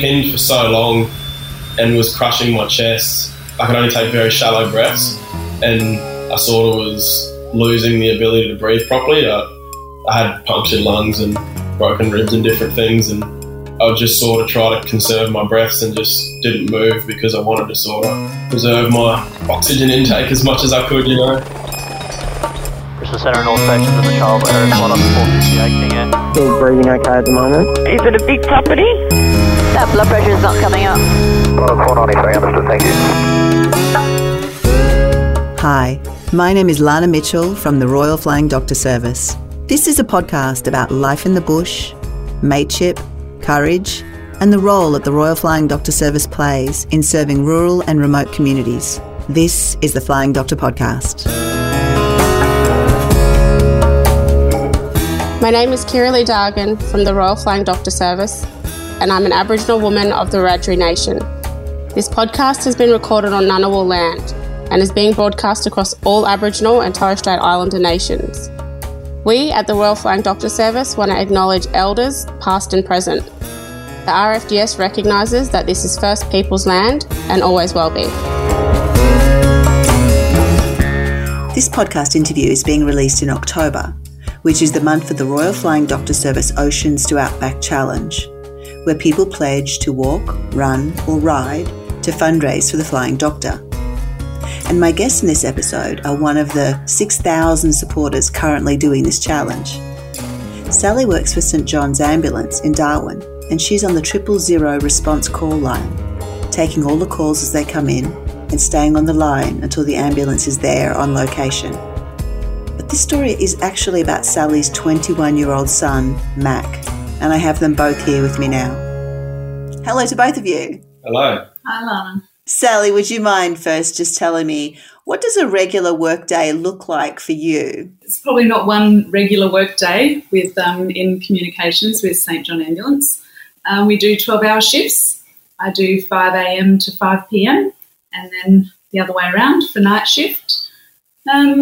been pinned for so long and was crushing my chest. I could only take very shallow breaths, and I sort of was losing the ability to breathe properly. I, I had punctured lungs and broken ribs and different things, and I would just sort of try to conserve my breaths and just didn't move because I wanted to sort of preserve my oxygen intake as much as I could, you know. Bristol Centre and all stations in the Charles area, one up 458 King Air. Still breathing okay at the moment. Is it a big property? That blood pressure is not coming up. 493, understood, thank you. Hi, my name is Lana Mitchell from the Royal Flying Doctor Service. This is a podcast about life in the bush, mateship, courage, and the role that the Royal Flying Doctor Service plays in serving rural and remote communities. This is the Flying Doctor Podcast. My name is Kira Lee Dargan from the Royal Flying Doctor Service, and I'm an Aboriginal woman of the Wiradjuri Nation. This podcast has been recorded on Ngunnawal land and is being broadcast across all Aboriginal and Torres Strait Islander nations. We at the Royal Flying Doctor Service want to acknowledge elders, past and present. The RFDS recognises that this is First Peoples land and always will be. This podcast interview is being released in October, which is the month for the Royal Flying Doctor Service Oceans to Outback Challenge, where people pledge to walk, run, or ride to fundraise for the Flying Doctor. And my guests in this episode are one of the 6,000 supporters currently doing this challenge. Sally works for St John's Ambulance in Darwin, and she's on the triple zero response call line, taking all the calls as they come in and staying on the line until the ambulance is there on location. But this story is actually about Sally's 21 year old son, Mack, and I have them both here with me now. Hello to both of you. Hello. Hi, Lana. Sally, would you mind first just telling me what does a regular workday look like for you? It's probably not one regular work day with um, in communications with St John Ambulance. Um, we do 12 hour shifts. I do 5 a.m. to 5 p.m. and then the other way around for night shift. Um,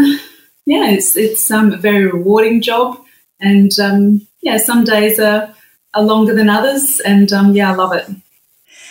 yeah, it's, it's um, a very rewarding job. And um, yeah, some days are, are longer than others. And um, yeah, I love it.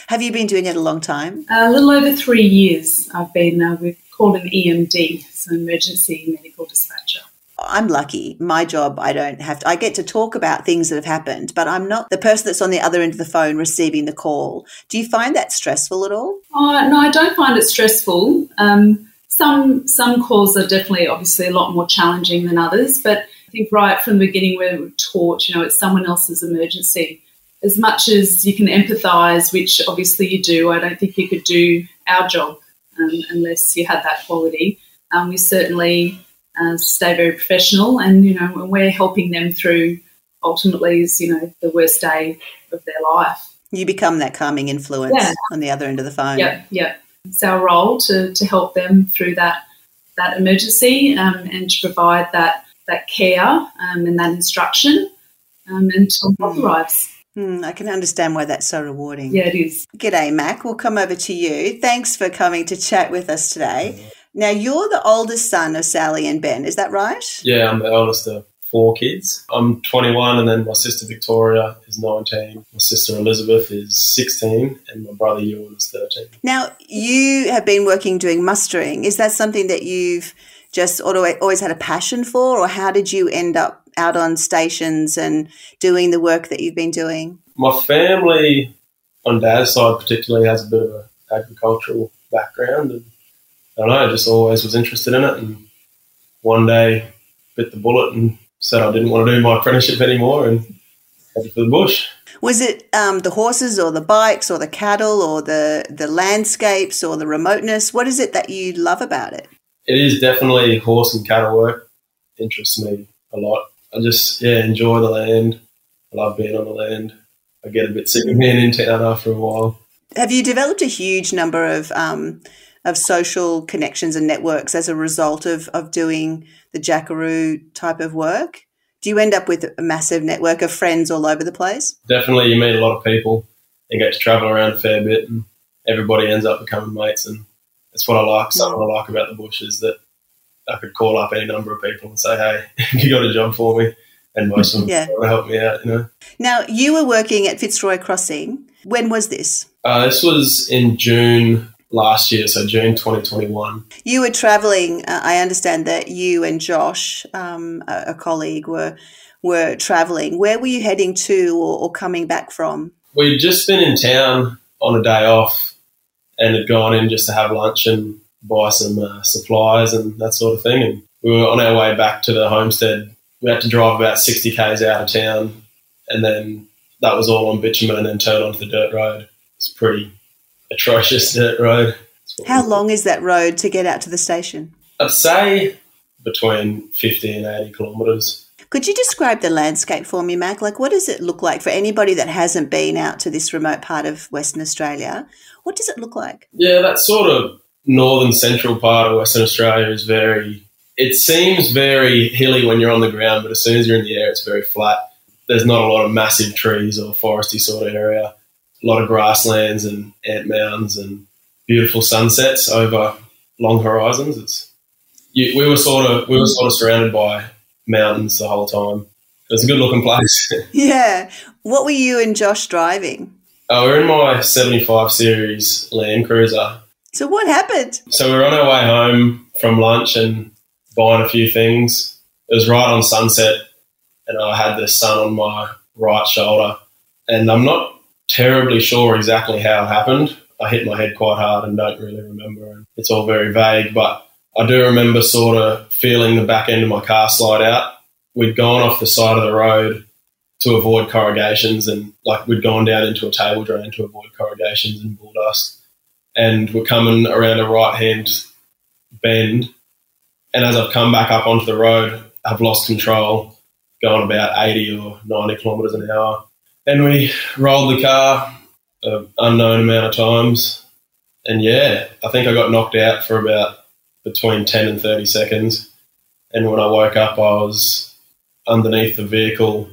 Have you been doing it a long time? A little over three years I've been, uh, we've called an EMD, so emergency medical dispatcher. I'm lucky. My job, I don't have to, I get to talk about things that have happened, but I'm not the person that's on the other end of the phone receiving the call. Do you find that stressful at all? Oh, no, I don't find it stressful. Um, some some calls are definitely obviously a lot more challenging than others, but think right from the beginning we were taught, you know, it's someone else's emergency. As much as you can empathise, which obviously you do, I don't think you could do our job um, unless you had that quality. Um, we certainly uh, stay very professional, and you know, when we're helping them through, ultimately is you know the worst day of their life. You become that calming influence Yeah. on the other end of the phone. Yep, yep. It's our role to, to help them through that that emergency um, and to provide that that care um, and that instruction um, until help Mm. arrives. Hmm, I can understand why that's so rewarding. Yeah, it is. G'day, Mack. We'll come over to you. Thanks for coming to chat with us today. Now, you're the oldest son of Sally and Ben, is that right? Yeah, I'm the eldest of four kids. I'm 21, and then my sister Victoria is 19. My sister Elizabeth is 16, and my brother Ewan is 13. Now, you have been working doing mustering. Is that something that you've just alwa- always had a passion for, or how did you end up out on stations and doing the work that you've been doing? My family, on dad's side particularly, has a bit of an agricultural background, and I don't know, I just always was interested in it. And one day, bit the bullet and said I didn't want to do my apprenticeship anymore, and headed for the bush. Was it um, the horses or the bikes or the cattle or the, the landscapes or the remoteness? What is it that you love about it? It is definitely horse and cattle work. Interests me a lot. I just yeah enjoy the land. I love being on the land. I get a bit sick of being in town after a while. Have you developed a huge number of um, of social connections and networks as a result of, of doing the Jackaroo type of work? Do you end up with a massive network of friends all over the place? Definitely, you meet a lot of people and get to travel around a fair bit, and everybody ends up becoming mates. And that's what I like. Something I like about the bush is that I could call up any number of people and say, "Hey, you got a job for me?" and most of them Yeah. want to help me out. You know, Now, you were working at Fitzroy Crossing. When was this? uh, this was in June last year, so June 2021. You were travelling. Uh, I understand that you and Josh, um, a, a colleague, were were travelling. Where were you heading to or, or coming back from? We'd just been in town on a day off and had gone in just to have lunch and buy some uh, supplies and that sort of thing. And we were on our way back to the homestead. We had to drive about 60 k's out of town, and then that was all on bitumen and then turn onto the dirt road. It's a pretty atrocious dirt road. How long is that road to get out to the station? I'd say between 50 and 80 kilometres. Could you describe the landscape for me, Mack? Like, what does it look like for anybody that hasn't been out to this remote part of Western Australia? What does it look like? Yeah, that sort of northern central part of Western Australia is very. It seems very hilly when you're on the ground, but as soon as you're in the air, it's very flat. There's not a lot of massive trees or foresty sort of area. A lot of grasslands and ant mounds and beautiful sunsets over long horizons. It's you, we were sort of we were sort of surrounded by mountains the whole time. It's a good looking place. Yeah. What were you and Josh driving? Uh, we're in my 75 series Land Cruiser. So, what happened? So we were on our way home from lunch and buying a few things. It was right on sunset, and I had the sun on my right shoulder. And I'm not terribly sure exactly how it happened. I hit my head quite hard and don't really remember. And it's all very vague, but I do remember sort of feeling the back end of my car slide out. We'd gone off the side of the road to avoid corrugations, and like we'd gone down into a table drain to avoid corrugations and bull dust and we're coming around a right hand bend. And as I've come back up onto the road, I've lost control, going about 80 or 90 kilometres an hour. And we rolled the car an unknown amount of times. And yeah, I think I got knocked out for about between 10 and 30 seconds. And when I woke up, I was underneath the vehicle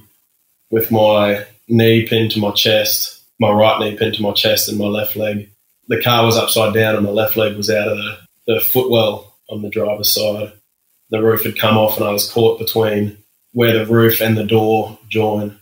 with my knee pinned to my chest, my right knee pinned to my chest, and my left leg the car was upside down and my left leg was out of the, the footwell on the driver's side. The roof had come off and I was caught between where the roof and the door join,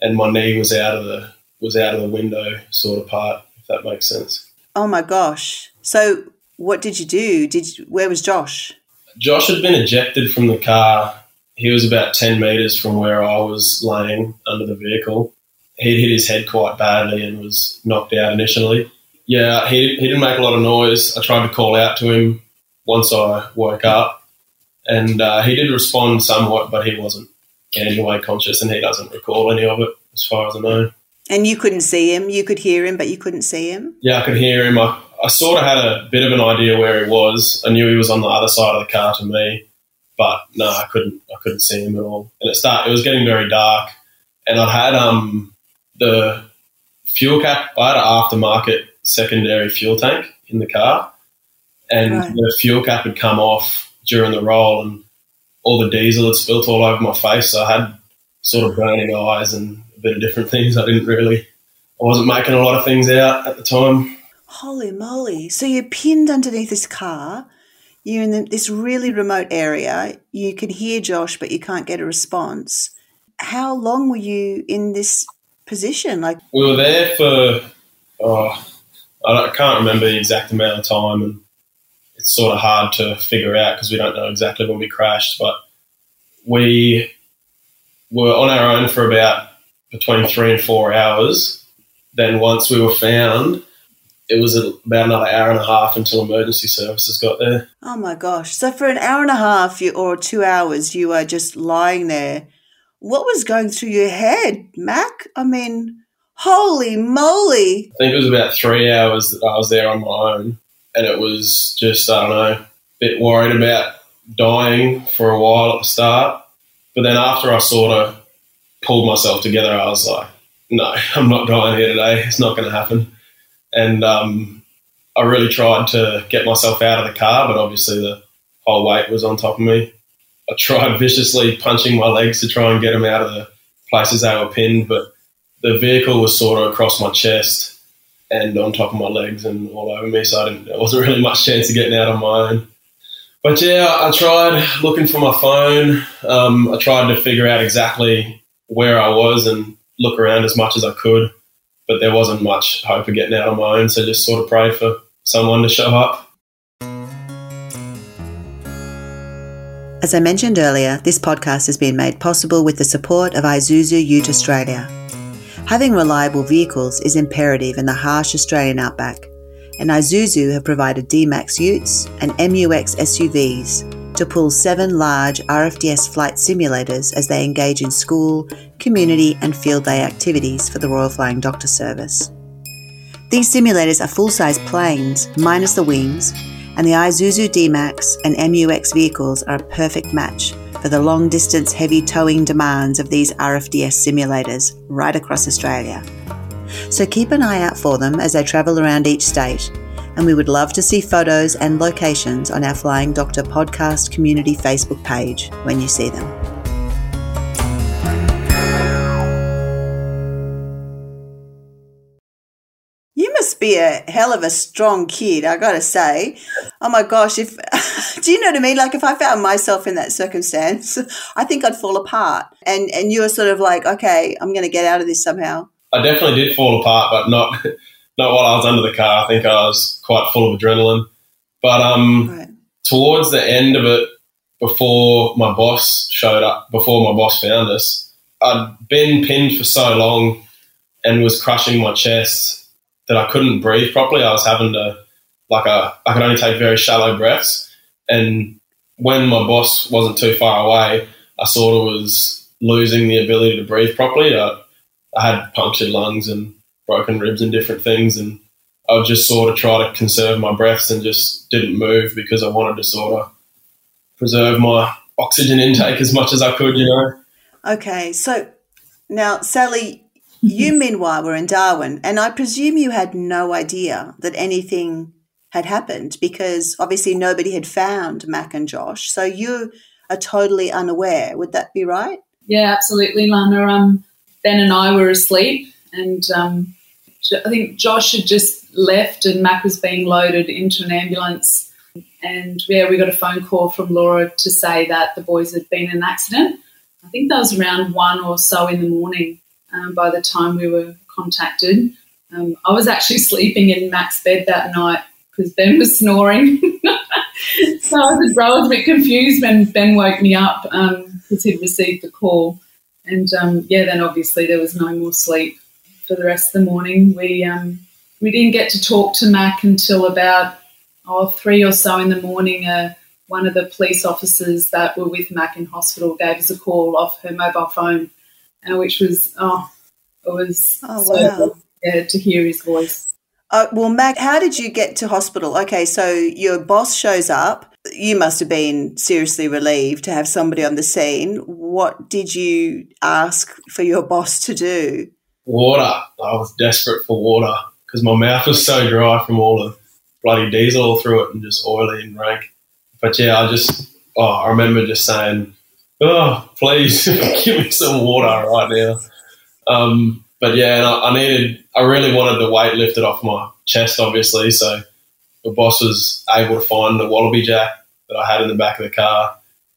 and my knee was out of the was out of the window sort of part, if that makes sense. Oh my gosh. So, what did you do? Did you, where was Josh? Josh had been ejected from the car. He was about ten meters from where I was laying under the vehicle. He'd hit his head quite badly and was knocked out initially. Yeah, he, he didn't make a lot of noise. I tried to call out to him once I woke up, and uh, he did respond somewhat, but he wasn't in any way conscious, and he doesn't recall any of it, as far as I know. And you couldn't see him. You could hear him, but you couldn't see him. Yeah, I could hear him. I, I sort of had a bit of an idea where he was. I knew he was on the other side of the car to me, but no, I couldn't. I couldn't see him at all. And it start. It was getting very dark, and I had um the fuel cap. I had an aftermarket secondary fuel tank in the car, and Right. the fuel cap had come off during the roll, and all the diesel had spilt all over my face. So I had sort of burning eyes and a bit of different things. I didn't really. I wasn't making a lot of things out at the time. Holy moly. So you're pinned underneath this car. You're in this really remote area. You can hear Josh, but you can't get a response. How long were you in this position? Like, We were there for, oh, I can't remember the exact amount of time, and it's sort of hard to figure out because we don't know exactly when we crashed. But we were on our own for about between three and four hours. Then once we were found, it was about another hour and a half until emergency services got there. oh my gosh. So for an hour and a half you, or two hours, you were just lying there. What was going through your head, Mack? I mean, holy moly. I think it was about three hours that I was there on my own, and it was just I don't know, a bit worried about dying for a while at the start, but then after I sort of pulled myself together, I was like, no, I'm not dying here today. It's not going to happen, and um, I really tried to get myself out of the car, but obviously the whole weight was on top of me. I tried viciously punching my legs to try and get them out of the places they were pinned, but the vehicle was sort of across my chest and on top of my legs and all over me, so I didn't, there wasn't really much chance of getting out on my own. But yeah, I tried looking for my phone. Um, I tried to figure out exactly where I was and look around as much as I could, but there wasn't much hope of getting out on my own. So just sort of prayed for someone to show up. As I mentioned earlier, this podcast has been made possible with the support of Isuzu Ute Australia. Having reliable vehicles is imperative in the harsh Australian outback, and Isuzu have provided D-Max Utes and MUX SUVs to pull seven large RFDS flight simulators as they engage in school, community, and field day activities for the Royal Flying Doctor Service. These simulators are full-size planes, minus the wings, and the Isuzu D-Max and MUX vehicles are a perfect match for the long distance heavy towing demands of these RFDS simulators right across Australia. So keep an eye out for them as they travel around each state, and we would love to see photos and locations on our Flying Doctor podcast community Facebook page when you see them. You must be a hell of a strong kid, I gotta say. Oh my gosh, if do you know what I mean? Like if I found myself in that circumstance, I think I'd fall apart. And and you were sort of like, okay, I'm gonna get out of this somehow. I definitely did fall apart, but not not while I was under the car. I think I was quite full of adrenaline. But um, Right. towards the end of it, before my boss showed up, before my boss found us, I'd been pinned for so long and was crushing my chest that I couldn't breathe properly. I was having to, like, a, I could only take very shallow breaths. And when my boss wasn't too far away, I sort of was losing the ability to breathe properly. I, I had punctured lungs and broken ribs and different things, and I would just sort of try to conserve my breaths and just didn't move because I wanted to sort of preserve my oxygen intake as much as I could, you know. Okay, so now Sally, you meanwhile were in Darwin, and I presume you had no idea that anything had happened because obviously nobody had found Mack and Josh. So you are totally unaware. Would that be right? Yeah, absolutely, Lana. Um, ben and I were asleep, and um, Jo- I think Josh had just left, and Mack was being loaded into an ambulance. And yeah, we got a phone call from Laura to say that the boys had been in an accident. I think that was around one or so in the morning um, by the time we were contacted. Um, I was actually sleeping in Mack's bed that night because Ben was snoring. so I was, I was a bit confused when Ben woke me up because he'd received the call. And um, yeah, then obviously there was no more sleep for the rest of the morning. We um, we didn't get to talk to Mack until about oh, three or so in the morning. Uh, one of the police officers that were with Mack in hospital gave us a call off her mobile phone, uh, which was oh, it was Oh, so wow. good yeah, to hear his voice. Uh, well, Mack, how did you get to hospital? Okay, so your boss shows up. You must have been seriously relieved to have somebody on the scene. What did you ask for your boss to do? Water. I was desperate for water because my mouth was so dry from all the bloody diesel all through it and just oily and rank. But yeah, I just, oh, I remember just saying, oh, please give me some water right now. Um, but yeah, I, I needed, I really wanted the weight lifted off my chest, obviously. So the boss was able to find the wallaby jack that I had in the back of the car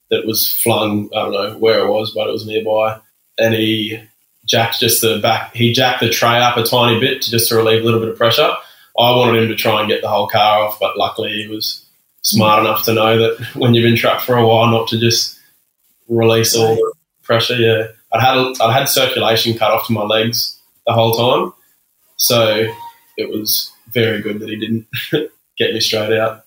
that was flung, I don't know where it was, but it was nearby. And he jacked just the back, he jacked the tray up a tiny bit to just to relieve a little bit of pressure. I wanted him to try and get the whole car off, but luckily he was smart enough to know that when you've been trapped for a while, not to just release all the pressure. Yeah, I'd had I'd had circulation cut off to my legs the whole time, so it was very good that he didn't get me straight out.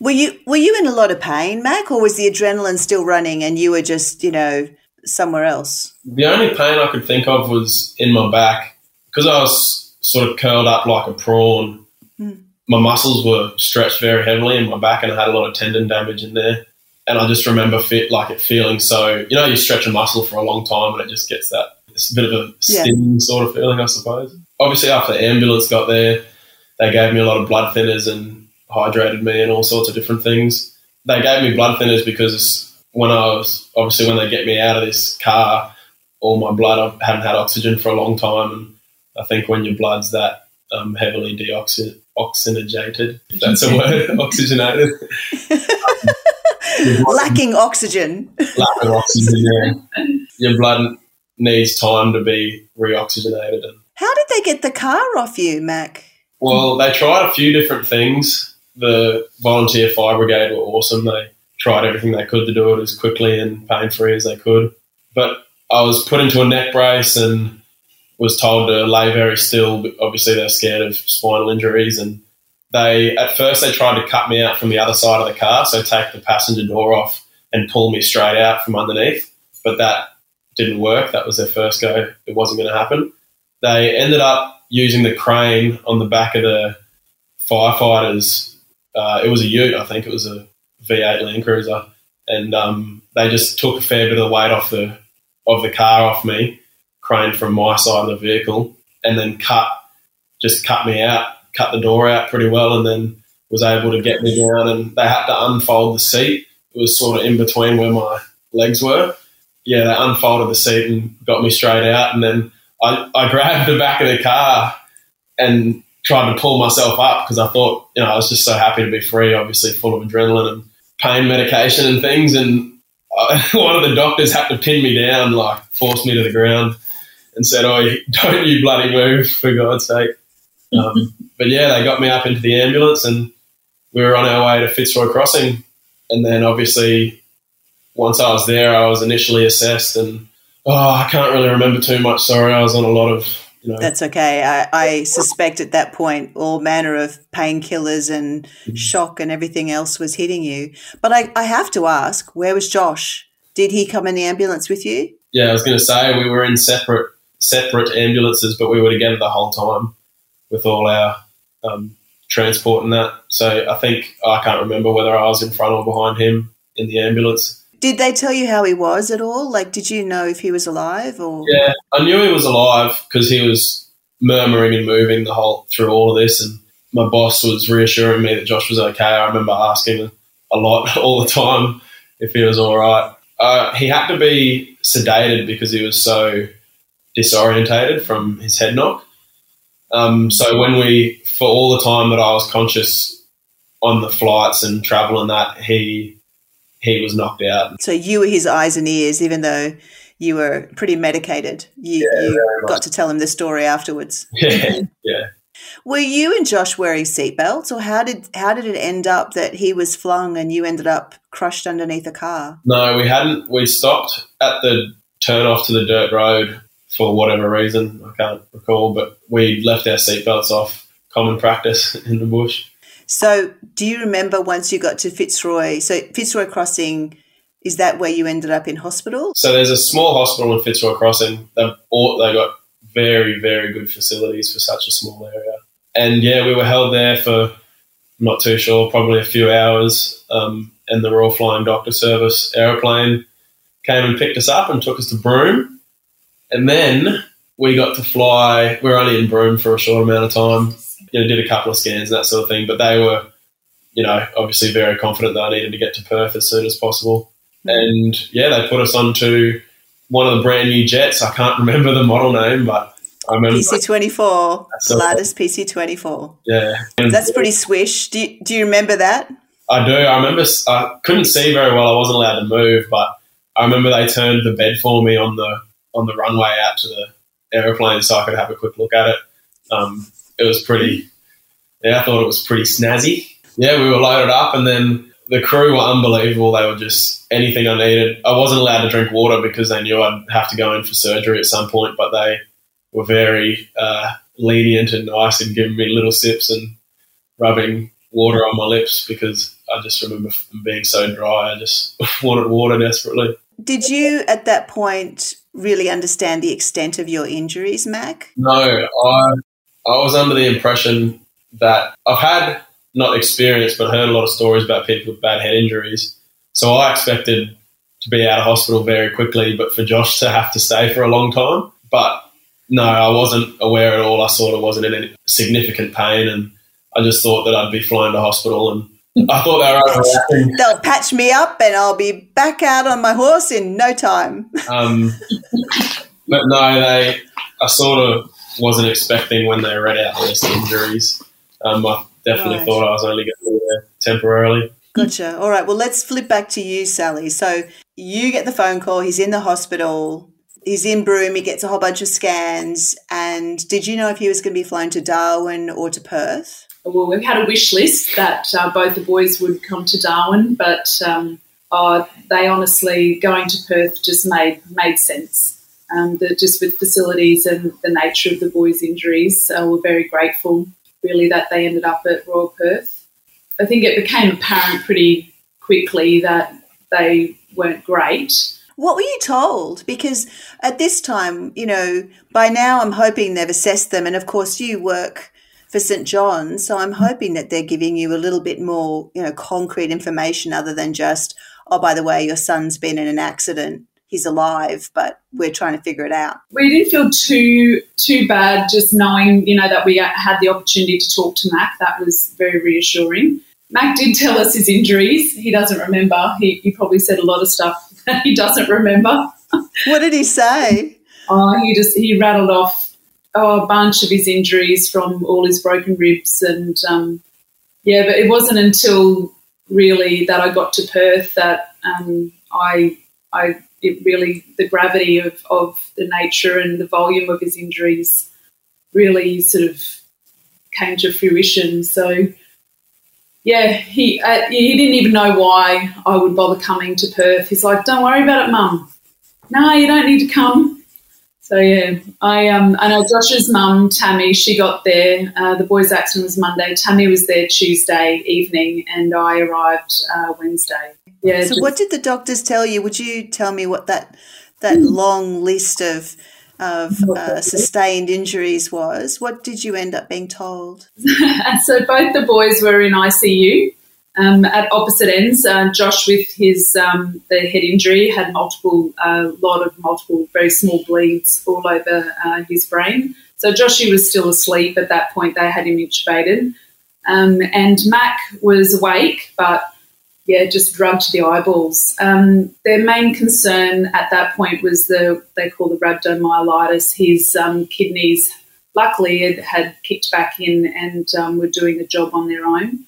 Were you were you in a lot of pain, Mack, or was the adrenaline still running and you were just, you know, somewhere else? The only pain I could think of was in my back because I was sort of curled up like a prawn. Mm. My muscles were stretched very heavily in my back, and I had a lot of tendon damage in there. And I just remember fit like it feeling so. You know, you stretch a muscle for a long time, and it just gets that it's a bit of a Yeah. stinging sort of feeling, I suppose. Obviously, after the ambulance got there, they gave me a lot of blood thinners and hydrated me and all sorts of different things. They gave me blood thinners because when I was obviously when they get me out of this car, all my blood I hadn't had oxygen for a long time, and I think when your blood's that um, heavily deoxygenated, if that's a word, oxygenated, Lacking oxygen. lack of oxygen there. Your blood needs time to be reoxygenated. And, How did they get the car off you, Mack? well, they tried a few different things. The volunteer fire brigade were awesome. They tried everything they could to do it as quickly and pain free as they could. But I was put into a neck brace and was told to lay very still. Obviously, they're scared of spinal injuries, and they at first they tried to cut me out from the other side of the car, so take the passenger door off and pull me straight out from underneath. But that didn't work. That was their first go. It wasn't going to happen. They ended up using the crane on the back of the firefighters. Uh, it was a Ute, I think it was a V8 Land Cruiser, and um, they just took a fair bit of the weight off the of the car off me, craned from my side of the vehicle, and then cut just cut me out, cut the door out pretty well, and then was able to get me down. And they had to unfold the seat. It was sort of in between where my legs were. Yeah, they unfolded the seat and got me straight out, and then I, I grabbed the back of the car and tried to pull myself up because I thought, you know, I was just so happy to be free, obviously full of adrenaline and pain medication and things. And I, one of the doctors had to pin me down, like force me to the ground and said, oh, don't you bloody move, for God's sake. Um, but yeah, they got me up into the ambulance and we were on our way to Fitzroy Crossing. And then obviously, once I was there, I was initially assessed and, oh, I can't really remember too much. Sorry, I was on a lot of, you know, That's okay. I, I suspect at that point all manner of painkillers and shock and everything else was hitting you. But I, I have to ask, where was Josh? Did he come in the ambulance with you? Yeah, I was going to say we were in separate separate ambulances, but we were together the whole time with all our um, transport and that. So I think I can't remember whether I was in front or behind him in the ambulance. Did they tell you how he was at all? Like, did you know if he was alive or? Yeah, I knew he was alive because he was murmuring and moving the whole through all of this, and my boss was reassuring me that Josh was okay. I remember asking a lot all the time if he was all right. Uh, he had to be sedated because he was so disorientated from his head knock. Um, so when we, for all the time that I was conscious on the flights and travel and that, he he was knocked out. So you were his eyes and ears, even though you were pretty medicated. You, Yeah, you got to tell him the story afterwards. Yeah, yeah. Were you and Josh wearing seatbelts, or how did how did it end up that he was flung and you ended up crushed underneath a car? No, we hadn't. We stopped at the turn off to the dirt road for whatever reason. I can't recall, but we left our seatbelts off. Common practice in the bush. So, do you remember once you got to Fitzroy? So, Fitzroy Crossing is that where you ended up in hospital? So there's a small hospital in Fitzroy Crossing. They've all, they got very very good facilities for such a small area. And yeah, we were held there for I'm not too sure, probably a few hours. Um, and the Royal Flying Doctor Service aeroplane came and picked us up and took us to Broome. And then we got to fly. We were only in Broome for a short amount of time. You know, did a couple of scans and that sort of thing. But they were, you know, obviously very confident that I needed to get to Perth as soon as possible. And yeah, they put us onto one of the brand new jets. I can't remember the model name, but I remember. PC24, That's so- Pilatus PC24. Yeah, And That's pretty swish. Do you, do you remember that? I do. I remember. I couldn't see very well. I wasn't allowed to move, but I remember they turned the bed for me on the on the runway out to the aeroplane so I could have a quick look at it. Um, it was pretty. Yeah, I thought it was pretty snazzy. Yeah, we were loaded up, and then the crew were unbelievable. They were just anything I needed. I wasn't allowed to drink water because they knew I'd have to go in for surgery at some point, but they were very uh, lenient and nice and giving me little sips and rubbing water on my lips because I just remember being so dry. I just wanted water desperately. Did you at that point really understand the extent of your injuries, Mack? No, I I was under the impression that I've had not experience but heard a lot of stories about people with bad head injuries. So I expected to be out of hospital very quickly, but for Josh to have to stay for a long time. But no, I wasn't aware at all. I sort of wasn't in any significant pain, and I just thought that I'd be flying to hospital. And I thought they were overreacting. They'll patch me up and I'll be back out on my horse in no time. Um, but no, they. I sort of wasn't expecting when they read out the list of injuries. Um, I definitely Right. thought I was only going to be there temporarily. Gotcha. All right. Well, let's flip back to you, Sally. So you get the phone call. He's in the hospital. He's in Broome. He gets a whole bunch of scans. And did you know if he was going to be flown to Darwin or to Perth? Well, we had a wish list that uh, both the boys would come to Darwin, but um, uh, they honestly going to Perth just made made sense. Um, just with facilities and the nature of the boys' injuries, uh, we're very grateful, really, that they ended up at Royal Perth. I think it became apparent pretty quickly that they weren't great. What were you told? Because at this time, you know, by now I'm hoping they've assessed them. And of course, you work for St. John's. So I'm hoping that they're giving you a little bit more, you know, concrete information other than just, oh, by the way, your son's been in an accident. He's alive, but we're trying to figure it out. We didn't feel too too bad just knowing, you know, that we had the opportunity to talk to Mack. That was very reassuring. Mack did tell us his injuries. He doesn't remember. He, he probably said a lot of stuff that he doesn't remember. What did he say? Oh, he just he rattled off oh, a bunch of his injuries from all his broken ribs and um, yeah, but it wasn't until really that I got to Perth that um, I I it really the gravity of, of the nature and the volume of his injuries really sort of came to fruition. So yeah, he uh, he didn't even know why I would bother coming to Perth. He's like, "Don't worry about it, Mum. No, you don't need to come." So yeah, I um I know Josh's mum Tammy. She got there. Uh, the boys' accident was Monday. Tammy was there Tuesday evening, and I arrived uh, Wednesday. Yeah. So just- what did the doctors tell you? Would you tell me what that that long list of of uh, sustained injuries was? What did you end up being told? so both the boys were in ICU um, at opposite ends. Uh, Josh, with his um, the head injury, had multiple, a uh, lot of multiple, very small bleeds all over uh, his brain. So Joshy was still asleep at that point. They had him intubated, um, and Mack was awake, but yeah, just drugged to the eyeballs. Um, their main concern at that point was the they call the rhabdomyolysis. His um, kidneys, luckily, had, had kicked back in and um, were doing the job on their own.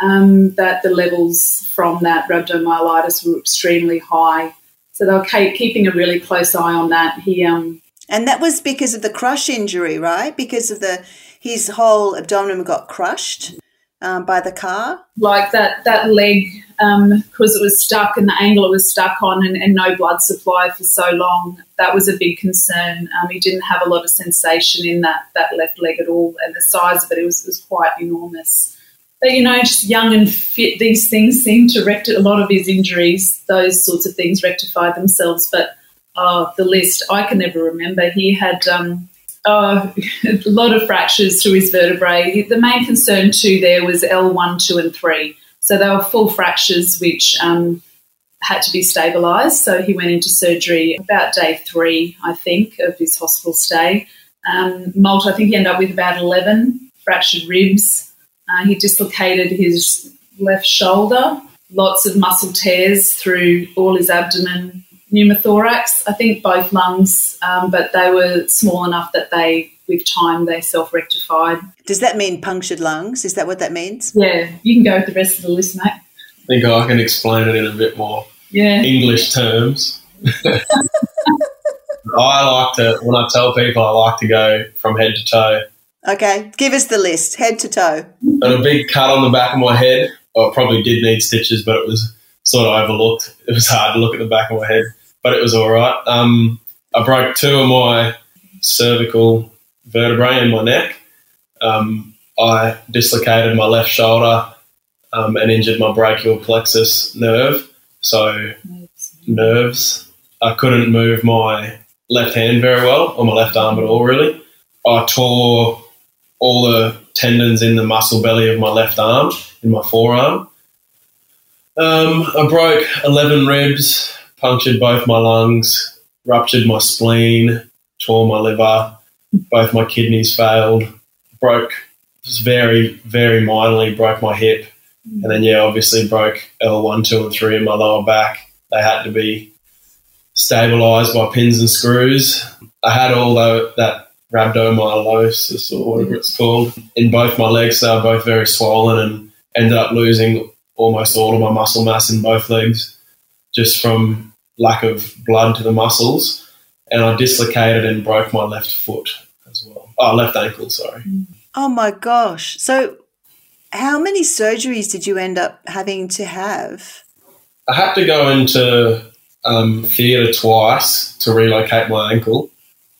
Um, that the levels from that rhabdomyolysis were extremely high, so they were keeping a really close eye on that. He um, And that was because of the crush injury, right? Because of the his whole abdomen got crushed um, by the car. like that that leg because it was stuck and the angle it was stuck on and, and no blood supply for so long that was a big concern um, he didn't have a lot of sensation in that that left leg at all and the size of it, it was, was quite enormous but you know just young and fit these things seem to rectify a lot of his injuries those sorts of things rectify themselves but oh, the list i can never remember he had um, uh, a lot of fractures to his vertebrae. The main concern too there was L1, 2, and 3. So they were full fractures which um, had to be stabilised. So he went into surgery about day three, I think, of his hospital stay. Um, I think he ended up with about 11 fractured ribs. Uh, he dislocated his left shoulder, lots of muscle tears through all his abdomen, pneumothorax, I think both lungs, um, but they were small enough that they, with time, they self rectified. Does that mean punctured lungs? Is that what that means? Yeah, you can go with the rest of the list, mate. I think I can explain it in a bit more Yeah. English terms. I like to, when I tell people, I like to go from head to toe. Okay, give us the list, head to toe. And a big cut on the back of my head. Well, it probably did need stitches, but it was sort of overlooked. It was hard to look at the back of my head, but it was all right. Um, I broke two of my cervical vertebrae in my neck. Um, I dislocated my left shoulder um, and injured my brachial plexus nerve. So nerves. I couldn't move my left hand very well, or my left arm at all, really. I tore all the tendons in the muscle belly of my left arm, in my forearm. Um, I broke 11 ribs, punctured both my lungs, ruptured my spleen, tore my liver, both my kidneys failed, broke, just very, very minorly broke my hip. Mm. And then, yeah, obviously broke L1, 2, and 3 in my lower back. They had to be stabilized by pins and screws. I had all tho- that rhabdomyolysis or whatever it's called in both my legs. They were both very swollen and ended up losing almost all of my muscle mass in both legs just from lack of blood to the muscles. And I dislocated and broke my left foot as well. Oh, left ankle, sorry. Oh my gosh. So, how many surgeries did you end up having to have? I had to go into um, theatre twice to relocate my ankle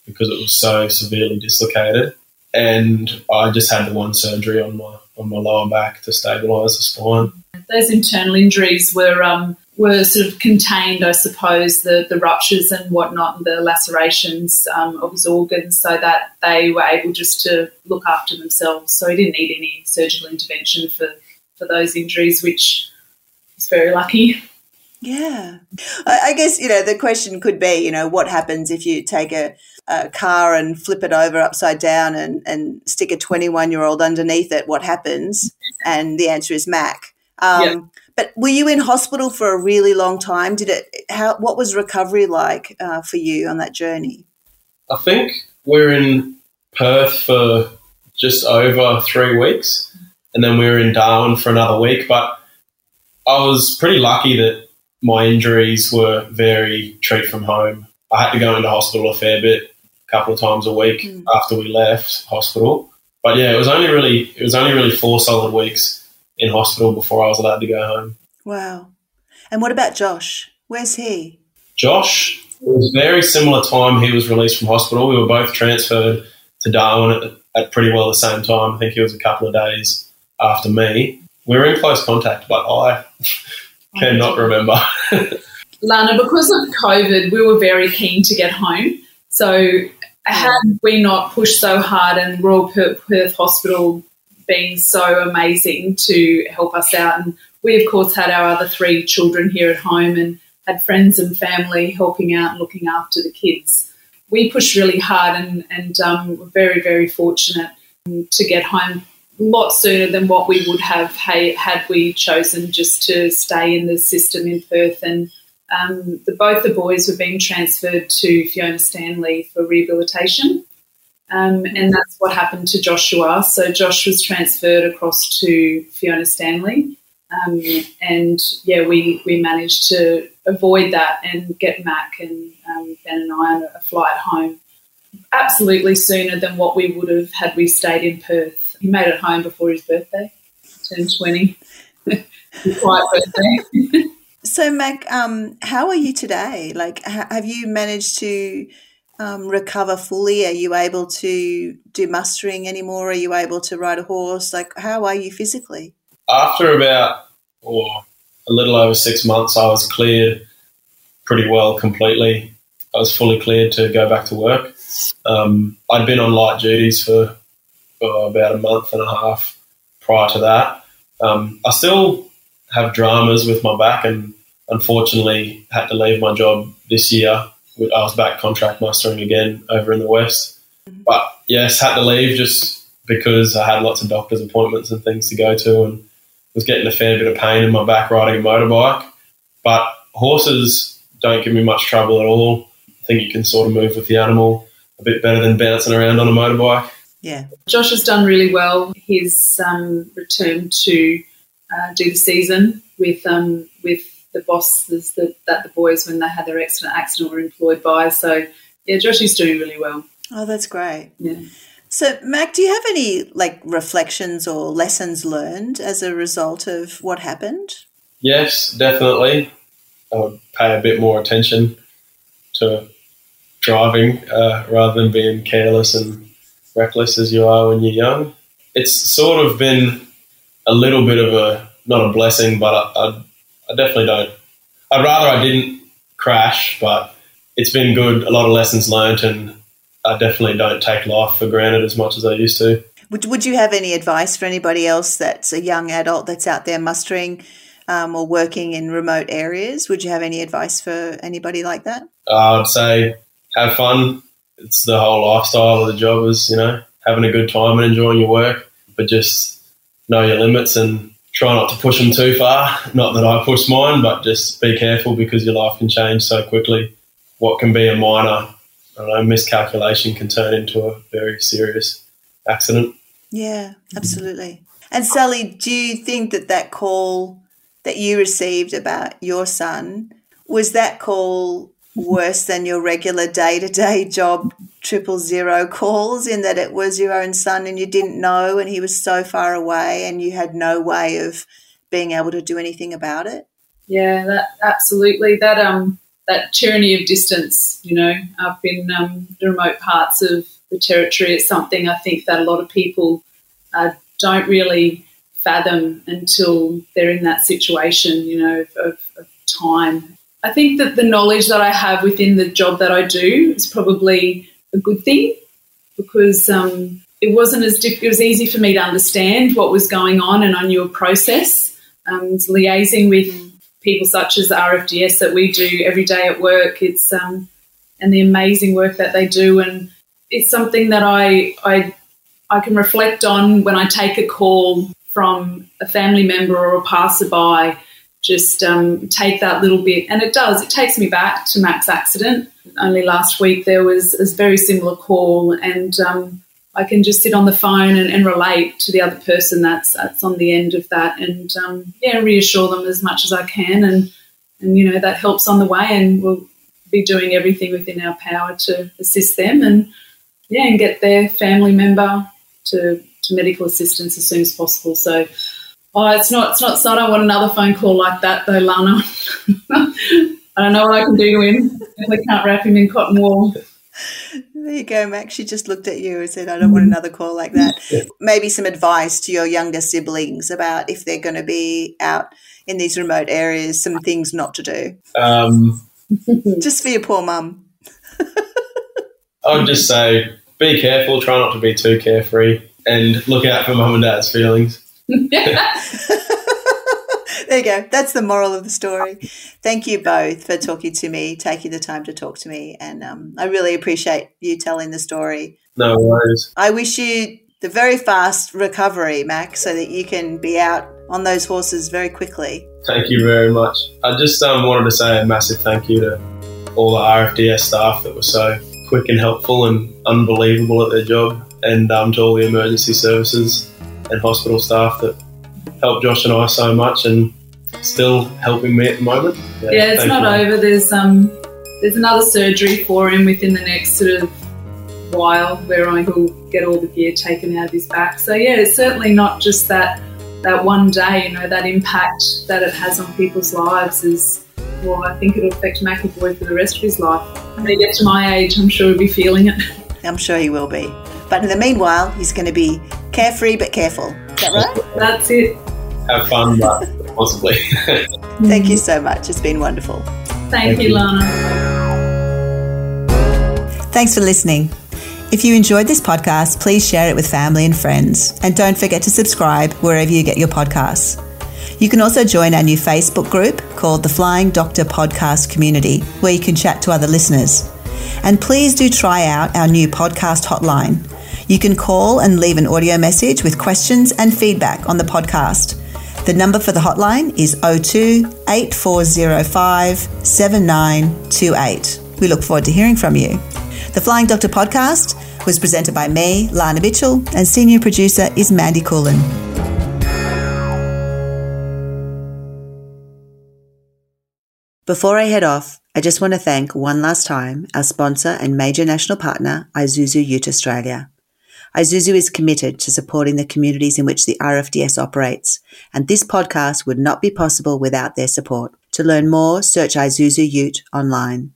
because it was so severely dislocated. And I just had the one surgery on my on my lower back to stabilise the spine. Those internal injuries were um, were sort of contained, I suppose, the, the ruptures and whatnot, and the lacerations um, of his organs, so that they were able just to look after themselves. So he didn't need any surgical intervention for, for those injuries, which was very lucky. Yeah. I, I guess, you know, the question could be, you know, what happens if you take a, a car and flip it over upside down and, and stick a 21 year old underneath it? What happens? And the answer is Mack. Um, Yeah. But were you in hospital for a really long time? Did it? How? What was recovery like uh, for you on that journey? I think we're in Perth for just over three weeks, and then we were in Darwin for another week. But I was pretty lucky that my injuries were very treat from home. I had to go into hospital a fair bit, a couple of times a week Mm. after we left hospital. But yeah, it was only really it was only really four solid weeks in hospital before I was allowed to go home. Wow. And what about Josh? Where's he? Josh, it was very similar time he was released from hospital. We were both transferred to Darwin at, at pretty well the same time. I think he was a couple of days after me. We were in close contact, but I cannot remember. Lana, because of COVID, we were very keen to get home. So, had we not pushed so hard and Royal Perth, Perth Hospital being so amazing to help us out, and we, of course, had our other three children here at home and had friends and family helping out and looking after the kids. We pushed really hard and, and um, were very, very fortunate to get home a lot sooner than what we would have ha- had we chosen just to stay in the system in Perth and um, the, both the boys were being transferred to Fiona Stanley for rehabilitation. Um, and that's what happened to Joshua. So Josh was transferred across to Fiona Stanley. Um, and yeah, we, we managed to avoid that and get Mack and um, Ben and I on a flight home absolutely sooner than what we would have had we stayed in Perth. He made it home before his birthday, turned 20. Quiet birthday. So, Mack, um, how are you today? Like, ha- have you managed to um, recover fully? Are you able to do mustering anymore? Are you able to ride a horse? Like, how are you physically? After about or a little over six months, I was cleared pretty well completely. I was fully cleared to go back to work. Um, I'd been on light duties for uh, about a month and a half prior to that. Um, I still have dramas with my back and unfortunately had to leave my job this year. I was back contract mustering again over in the West. But yes, had to leave just because I had lots of doctor's appointments and things to go to and was getting a fair bit of pain in my back riding a motorbike. But horses don't give me much trouble at all. I think you can sort of move with the animal a bit better than bouncing around on a motorbike. Yeah. Josh has done really well. He's um, returned to uh, do the season with um, with the bosses that, that the boys, when they had their accident, accident were employed by. So, yeah, Josh is doing really well. Oh, that's great. Yeah. So, Mack, do you have any like reflections or lessons learned as a result of what happened? Yes, definitely. I would pay a bit more attention to driving uh, rather than being careless and reckless as you are when you're young. It's sort of been a little bit of a not a blessing, but I, I, I definitely don't. I'd rather I didn't crash, but it's been good. A lot of lessons learnt, and I definitely don't take life for granted as much as I used to. Would, would you have any advice for anybody else that's a young adult that's out there mustering um, or working in remote areas? Would you have any advice for anybody like that? Uh, I'd say have fun. It's the whole lifestyle of the job is, you know, having a good time and enjoying your work, but just know your limits and try not to push them too far. Not that I push mine, but just be careful because your life can change so quickly. What can be a minor, I don't know, miscalculation can turn into a very serious accident. Yeah, absolutely. And Sally, do you think that that call that you received about your son, was that call worse than your regular day to day job triple zero calls in that it was your own son and you didn't know and he was so far away and you had no way of being able to do anything about it? Yeah, that absolutely. That um that tyranny of distance, you know, up in um, the remote parts of the territory, is something I think that a lot of people uh, don't really fathom until they're in that situation, you know, of, of, of time. I think that the knowledge that I have within the job that I do is probably a good thing because um, it wasn't as diff- it was easy for me to understand what was going on, and I knew a process. Um, liaising with people such as the RFDS that we do every day at work. It's um, and the amazing work that they do, and it's something that I I I can reflect on when I take a call from a family member or a passerby. Just um, take that little bit, and it does. It takes me back to Mack's accident. Only last week there was a very similar call, and um, I can just sit on the phone and, and, relate to the other person that's that's on the end of that, and um, yeah, reassure them as much as I can, and and you know that helps on the way, and we'll be doing everything within our power to assist them, and yeah, and get their family member to to medical assistance as soon as possible. So. Oh, it's not. It's not. So I don't want another phone call like that, though, Lana. I don't know what I can do to him. I can't wrap him in cotton wool. There you go, Max. She just looked at you and said, I don't want another call like that. Maybe some advice to your younger siblings about if they're going to be out in these remote areas, some things not to do. Um, just for your poor mum. I would just say be careful, try not to be too carefree, and look out for mum and dad's feelings. there you go. That's the moral of the story. Thank you both for talking to me, taking the time to talk to me, and um, I really appreciate you telling the story. No worries. I wish you the very fast recovery, Max, so that you can be out on those horses very quickly. Thank you very much. I just um, wanted to say a massive thank you to all the RFDS staff that were so quick and helpful and unbelievable at their job, and um, to all the emergency services and hospital staff that helped Josh and I so much and still helping me at the moment. Yeah, yeah it's not you. over. There's um there's another surgery for him within the next sort of while where I will get all the gear taken out of his back. So yeah, it's certainly not just that that one day, you know, that impact that it has on people's lives is well, I think it'll affect McAvoy for the rest of his life. When he gets to my age, I'm sure he'll be feeling it. I'm sure he will be. But in the meanwhile, he's going to be carefree but careful. Is that right? That's it. Have fun, uh, but responsibly. Thank you so much. It's been wonderful. Thank, Thank you, Lana. Thanks for listening. If you enjoyed this podcast, please share it with family and friends. And don't forget to subscribe wherever you get your podcasts. You can also join our new Facebook group called the Flying Doctor Podcast Community, where you can chat to other listeners. And please do try out our new podcast hotline. You can call and leave an audio message with questions and feedback on the podcast. The number for the hotline is 02 8405 7928. We look forward to hearing from you. The Flying Doctor podcast was presented by me, Lana Mitchell, and senior producer is Mandy Coolin. Before I head off, I just want to thank one last time our sponsor and major national partner, Isuzu Ute Australia. Isuzu is committed to supporting the communities in which the RFDS operates, and this podcast would not be possible without their support. To learn more, search Isuzu Ute online.